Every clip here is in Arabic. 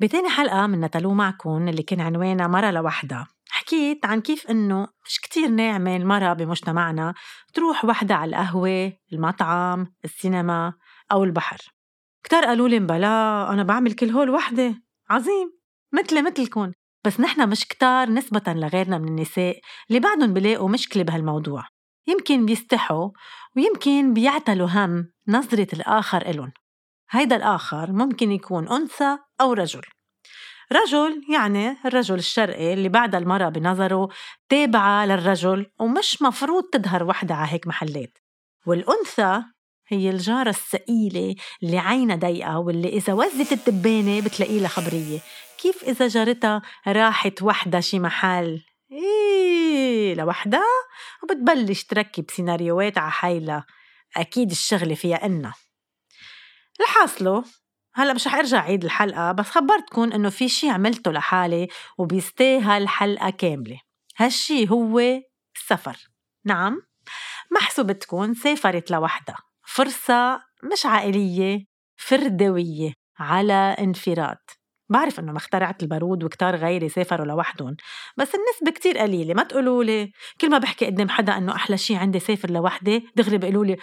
بتاني حلقة من نتلو معكم اللي كان عنوانها مرة لوحدها حكيت عن كيف إنه مش كتير ناعمة المرة بمجتمعنا تروح وحدة على القهوة، المطعم، السينما أو البحر. كتار قالوا لي بلا أنا بعمل كل هول وحدة. عظيم. مثلي مثلكن. بس نحن مش كتار نسبة لغيرنا من النساء اللي بعدهم بلاقوا مشكلة بهالموضوع. يمكن بيستحوا ويمكن بيعتلوا هم نظرة الآخر إلن هيدا الآخر ممكن يكون أنثى أو رجل. رجل يعني الرجل الشرقي اللي بعد المرأة بنظره تابعة للرجل ومش مفروض تظهر وحدة على هيك محلات. والأنثى هي الجارة الثقيلة اللي عينها ضيقة واللي إذا وزت الدبانة بتلاقي لها خبرية. كيف إذا جارتها راحت وحدة شي محل؟ إيه لوحدها؟ وبتبلش تركب سيناريوهات على حيلها أكيد الشغلة فيها إنها. الحاصله هلأ مش رح أرجع عيد الحلقة بس خبرتكم إنه في شي عملته لحالي وبيستاهل حلقة كاملة. هالشي هو السفر نعم محسوب تكون سافرت لوحدها. فرصة مش عائلية فردوية على انفراد. بعرف إنه ما اخترعت البارود وكتار غيري سافروا لوحدهم بس النسبة كتير قليلة ما تقولوا لي. كل ما بحكي قدام حدا إنه أحلى شي عندي سافر لوحدي دغري بيقولوا لي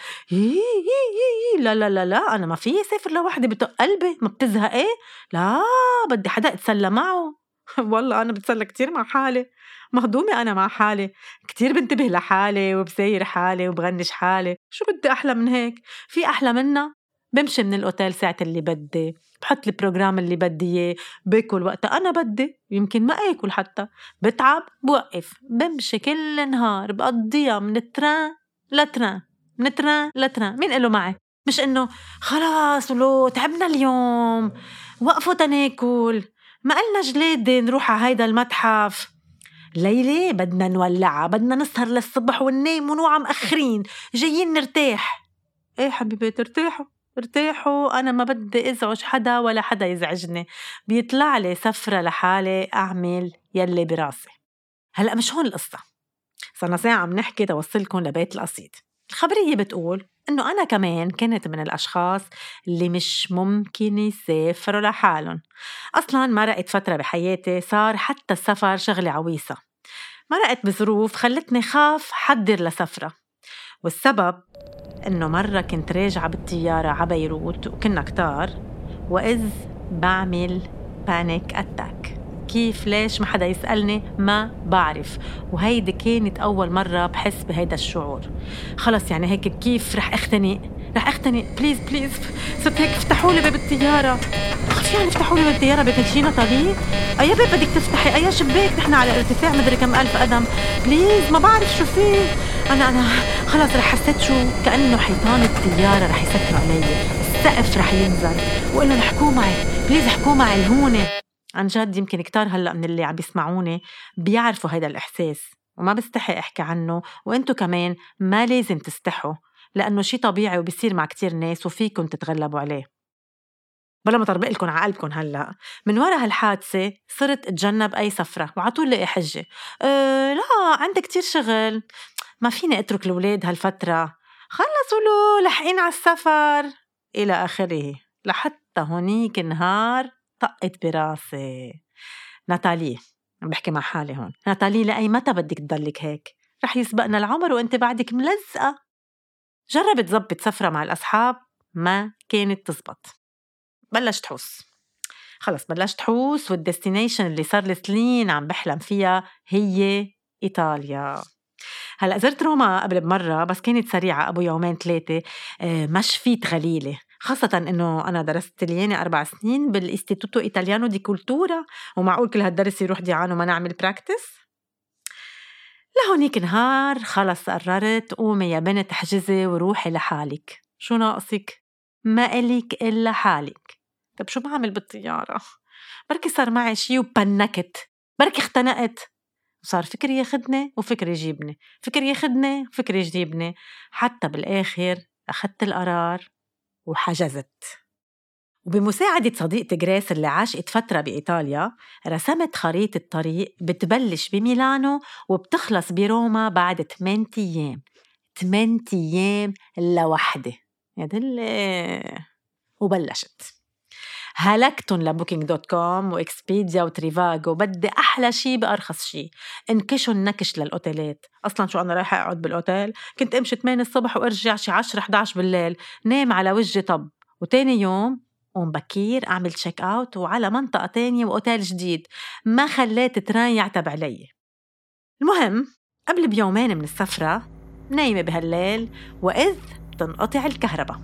لا لا لا لا أنا ما في سافر لوحدي بتق قلبي ما بتزهقي لا بدي حدا أتسلى معه. والله أنا بتسلى كتير مع حالي مهضومة أنا مع حالي كتير بنتبه لحالي وبساير حالي وبغنش حالي شو بدي أحلى من هيك؟ في أحلى منها بمشي من الأوتيل ساعة اللي بدي. بحط ال programme اللي بدي إياه باكل وقتها. أنا بدي يمكن ما آكل حتى. بتعب بوقف. بمشي كل نهار بقضيها من التران لتران. من تران لتران. مين قاله معي؟ مش إنه خلاص ولو تعبنا اليوم وقفوا تناكل. ما قلنا جلادة نروح على هيدا المتحف؟ ليلى بدنا نولعها بدنا نسهر للصبح وننام ونوعى مأخرين. جايين نرتاح. إيه حبيبات ارتاحوا ارتاحوا أنا ما بدي أزعج حدا ولا حدا يزعجني. بيطلع لي سفرة لحالي أعمل يلي براسي. هلأ مش هون القصة. صرنا ساعة عم نحكي توصلكم لبيت القصيد. الخبرية بتقول إنه أنا كمان كنت من الأشخاص اللي مش ممكن يسافروا لحالهم. أصلا مرقت فترة بحياتي صار حتى السفر شغلة عويصة. مرقت بظروف خلتني خاف حضر لسفرة. والسبب إنه مرة كنت راجعة بالطيارة على بيروت وكنا كتار وإذ بعمل panic attack كيف؟ ليش؟ ما حدا يسألني ما بعرف. وهيدي كانت أول مرة بحس بهيدا الشعور. خلص يعني هيك كيف رح أختنق رح أختنق please please صرت هيك افتحوا لي باب الطيارة. شو يعني افتحوا لي باب الطيارة بكلشينا طريق أي باب بدك تفتحي؟ أي شباك نحن على ارتفاع مدري كم ألف قدم. please ما بعرف شو فيه. أنا أنا خلص رح حسيت شو كأنه حيطان الطيارة رح يسكروا علي. السقف رح ينزل. وقال لهم احكوا معي. بليز احكوا معي هون عن جد يمكن كتار هلأ من اللي عم بيسمعوني بيعرفوا هيدا الإحساس. وما بستحي أحكي عنه. وأنتو كمان ما لازم تستحوا. لأنه شي طبيعي وبيصير مع كتير ناس وفيكم تتغلبوا عليه. بلا ما طربق لكم على قلبكم هلأ. من ورا هالحادثة صرت أتجنب أي سفره وعلى طول لاقي حجة. أه لا عندي كتير شغل. ما فيني أترك الاولاد هالفترة. خلصوا له لحقين على السفر إلى آخره. لحتى هونيك نهار طقت براسي. ناتالي عم بحكي مع حالي هون. ناتالي لأي متى بدك تضلك هيك؟ رح يسبقنا العمر وأنت بعدك ملزقة. جربت تظبط سفرة مع الأصحاب؟ ما كانت تزبط. بلشت حوس. خلص بلشت حوس وال destination اللي صار لي سنين عم بحلم فيها هي إيطاليا. هلأ زرت روما قبل بمرة بس كانت سريعة أبو يومين ثلاثة. آه، ما شفيت غليلي. خاصة إنه أنا درست إيطالياني أربع سنين بال Istituto Italiano di Cultura ومعقول كل هالدرس يروح ديعان وما نعمل practice لهونيك نهار خلص قررت قومي يا بنت احجزي وروحي لحالك. شو ناقصك؟ ما إلك إلا حالك. طب شو بعمل بالطيارة؟ بركي صار معي شي وبنكت. بركي اختنقت. وصار فكر ياخدني وفكر يجيبني فكر ياخدني وفكر يجيبني. حتى بالآخر أخدت القرار وحجزت. وبمساعدة صديقتي جريس اللي عاشت فترة بإيطاليا رسمت خريطة طريق بتبلش بميلانو وبتخلص بروما بعد 8 أيام. 8 أيام لوحدة يا دلي! وبلشت. هلكتن ل Booking.com و Expedia و Trivago بدي أحلى شيء بأرخص شيء انكشن نكش للأوتيلات. أصلا شو أنا رايحة أقعد بالأوتيل؟ كنت أمشي 8 الصبح وأرجع شي 10 11 بالليل. نام على وجهي طب. وتاني يوم قوم بكير أعمل check out وعلى منطقة تانية وأوتيل جديد. ما خليت train يعتب علي المهم قبل بيومين من السفرة نايمة بهالليل وإذ تنقطع الكهرباء.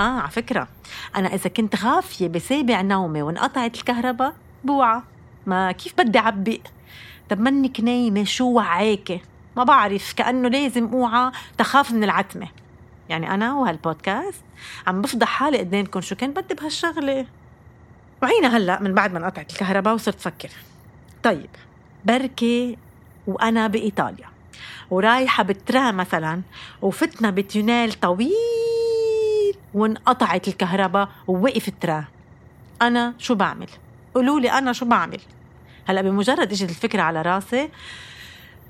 آه على فكرة. أنا إذا كنت غافية بسابع نومي وانقطعت الكهرباء بوعى. ما كيف بدي عبق طب منك نايمة؟ شو وعاكي ما بعرف. كأنه لازم أوعى تخاف من العتمة. يعني أنا وهالبودكاست عم بفضح حالي قدامكم شو كان بدي بهالشغلة. وعينا هلأ من بعد ما انقطعت الكهرباء وصرت فكر. طيب بركي وأنا بإيطاليا. ورايحة بالترام مثلا وفتنا بتونيل طويل وانقطعت الكهرباء ووقف الترام أنا شو بعمل؟ قولوا لي أنا شو بعمل؟ هلأ بمجرد إجت الفكرة على راسي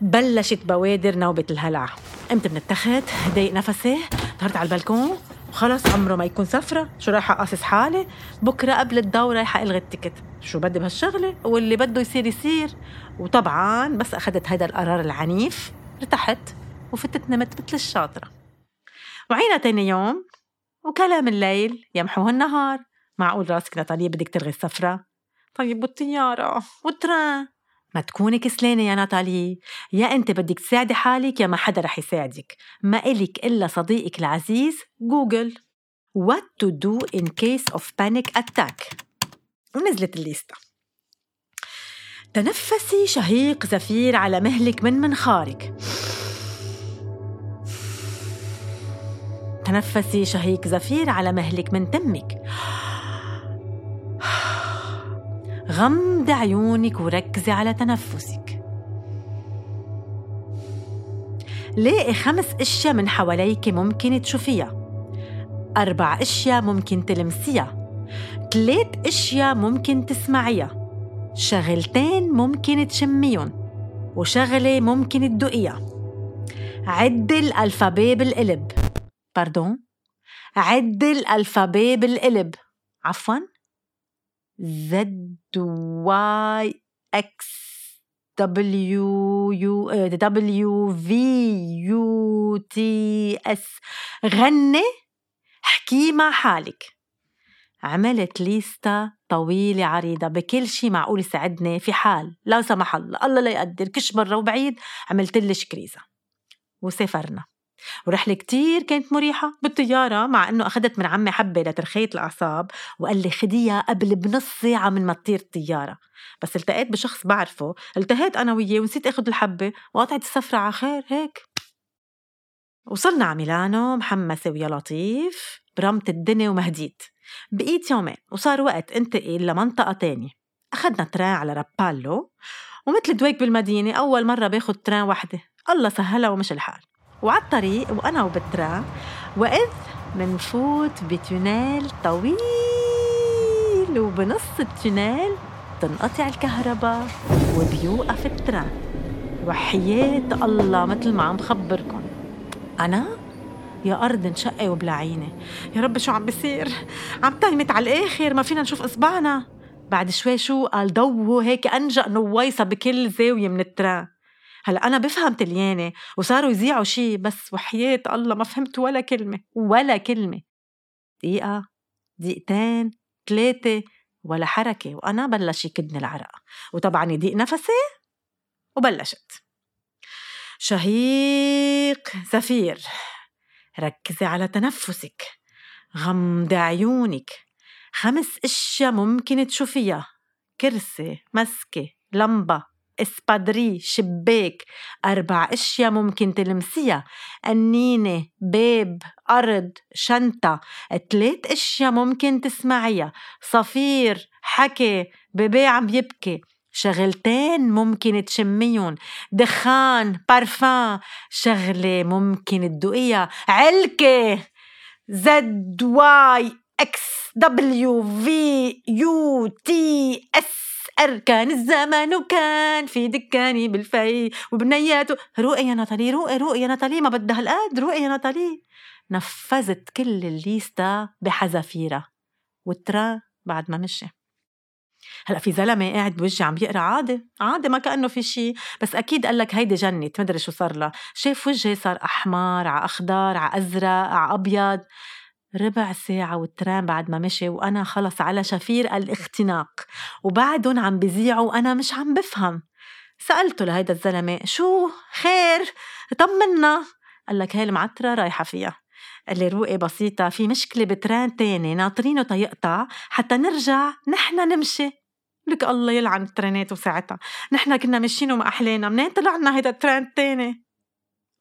بلشت بوادر نوبة الهلع. قمت من التخت ضايق نفسي. طلعت على البلكون. وخلص عمره ما يكون سفرة. شو رايحة أقصص حالي؟ بكرة قبل الدورة رايحة ألغي ال ticket. شو بدي بهالشغلة؟ واللي بده يصير يصير. وطبعا بس أخذت هذا القرار العنيف ارتحت وفتت نمت مثل الشاطرة. وعينا تاني يوم وكلام الليل يمحوه النهار معقول راسك ناتاليا بدك تلغي السفرة؟ طيب والطيارة؟ وال train؟ ما تكوني كسلانة يا ناتالي يا أنت بدك تساعدي حالك يا ما حدا رح يساعدك. ما إلك إلا صديقك العزيز جوجل. What to do in case of panic attack ونزلت الليستة. تنفسي شهيق زفير على مهلك من منخارك. تنفسي شهيق زفير على مهلك من تمك. غمض عيونك وركزي على تنفسك. لاقي خمس أشياء من حواليك ممكن تشوفيها. أربع أشياء ممكن تلمسيها. ثلاث أشياء ممكن تسمعيها. شغلتين ممكن تشميهم. وشغلة ممكن تدقيها عد الألفابي بالقلب باردون عد الألفابي بالقلب عفوا. زد واي إكس دبليو يو دبليو في يو تي اس غني احكي مع حالك. عملت ليستا طويلة عريضة بكل شي معقول يساعدني في حال. لا سمح الله الله لا يقدر كش برا وبعيد. عملت لش كريزة. وسافرنا. ورحلة كتير كانت مريحة بالطيارة مع إنه أخذت من عمي حبة لترخية الأعصاب وقال لي خديها قبل بنص ساعة من ما تطير الطيارة. بس التقيت بشخص بعرفه التهيت أنا وياه ونسيت أخذ الحبة وقطعت السفرة على خير هيك. وصلنا على ميلانو محمسة ويا لطيف برمت الدنيا وما هديت بقيت يومين وصار وقت انتقل لمنطقة تانية. أخذنا train على رابالو ومثل دويك بالمدينة أول مرة باخد train وحدة. الله سهلها ومش الحال. وعلى الطريق وأنا وبال train وإذ منفوت ب tunnel طويل وبنص ال tunnel تنقطع الكهرباء وبيوقف ال train وحياة الله مثل ما عم خبركم أنا؟ يا أرض انشقي وبلعيني يا رب شو عم بصير عم تهمت على الآخر ما فينا نشوف إصبعنا. بعد شوي شو قال؟ ضوه هيك أنجأ نويصة بكل زاوية من ال train هلأ أنا بفهم تليانة وصاروا يذيعوا شي بس وحياة الله ما فهمت ولا كلمة ولا كلمة. دقيقة دقيقتين ثلاثة ولا حركة وأنا بلش يكدني العرق. وطبعا يضيق نفسي وبلشت. شهيق زفير ركزي على تنفسك غمضي عيونك. خمس أشياء ممكن تشوفيها كرسي مسكة لمبة. espadrille شباك أربع أشياء ممكن تلمسيها. قنينة باب أرض شنطة. ثلاث أشياء ممكن تسمعيها. صفير حكي baby عم يبكي. شغلتين ممكن تشميهم دخان بارفان شغلة ممكن تدوقيها. علكة. Z Y إكس دبليو في يو تي إس. أركان الزمان وكان في دكاني بالفي وبنياته روقي يا ناتالي روقي روقي يا ناتالي ما بدها هالقد روقي يا ناتالي نفذت كل الليستا بحذافيرها والترا بعد ما مشي. هلأ في زلمة قاعد بوجهي عم بيقرأ عادي عادي ما كأنه في شيء بس أكيد قال لك هيدي جنت مدري شو صار لها شاف وجهي صار أحمر ع أخضر ع أزرق ع أبيض. ربع ساعة وال train بعد ما مشي وأنا خلص على شفير الاختناق. وبعدهم عم بزيعوا وأنا مش عم بفهم. سألته لهيدا الزلمة شو خير؟ طمنا. قال لك هاي المعترة رايحة فيها. قال لي روقي بسيطة في مشكلة ب train تاني ناطرينه تيقطع حتى نرجع نحن نمشي. لك الله يلعن الترانات وساعتها. نحن كنا ماشيين وما أحلينا منين طلع لنا هيدا ال train التاني؟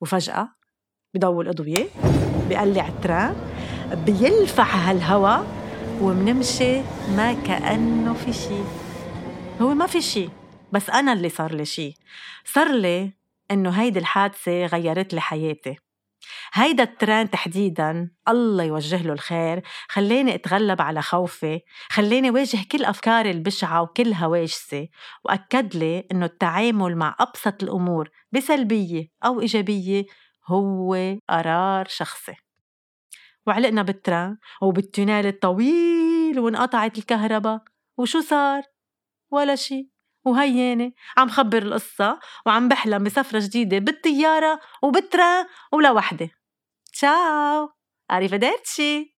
وفجأة بضوي الأضوية بقلع ال train بيلفح هالهوا ومنمشي ما كأنه في شي. هو ما في شي بس أنا اللي صار لي شي. صار لي إنه هيدي الحادثة غيرت لي حياتي. هيدا ال train تحديدا الله يوجه له الخير خلاني أتغلب على خوفي خلاني واجه كل أفكاري البشعة وكل هواجسي وأكد لي إنه التعامل مع أبسط الأمور بسلبية أو إيجابية هو قرار شخصي. وعلقنا بالتران وبالتونال الطويل وانقطعت الكهرباء. وشو صار؟ ولا شي. وهيانة عم خبر القصة وعم بحلم بسفرة جديدة بالطيارة وبالتران ولا وحدة. تشاو. arrivederci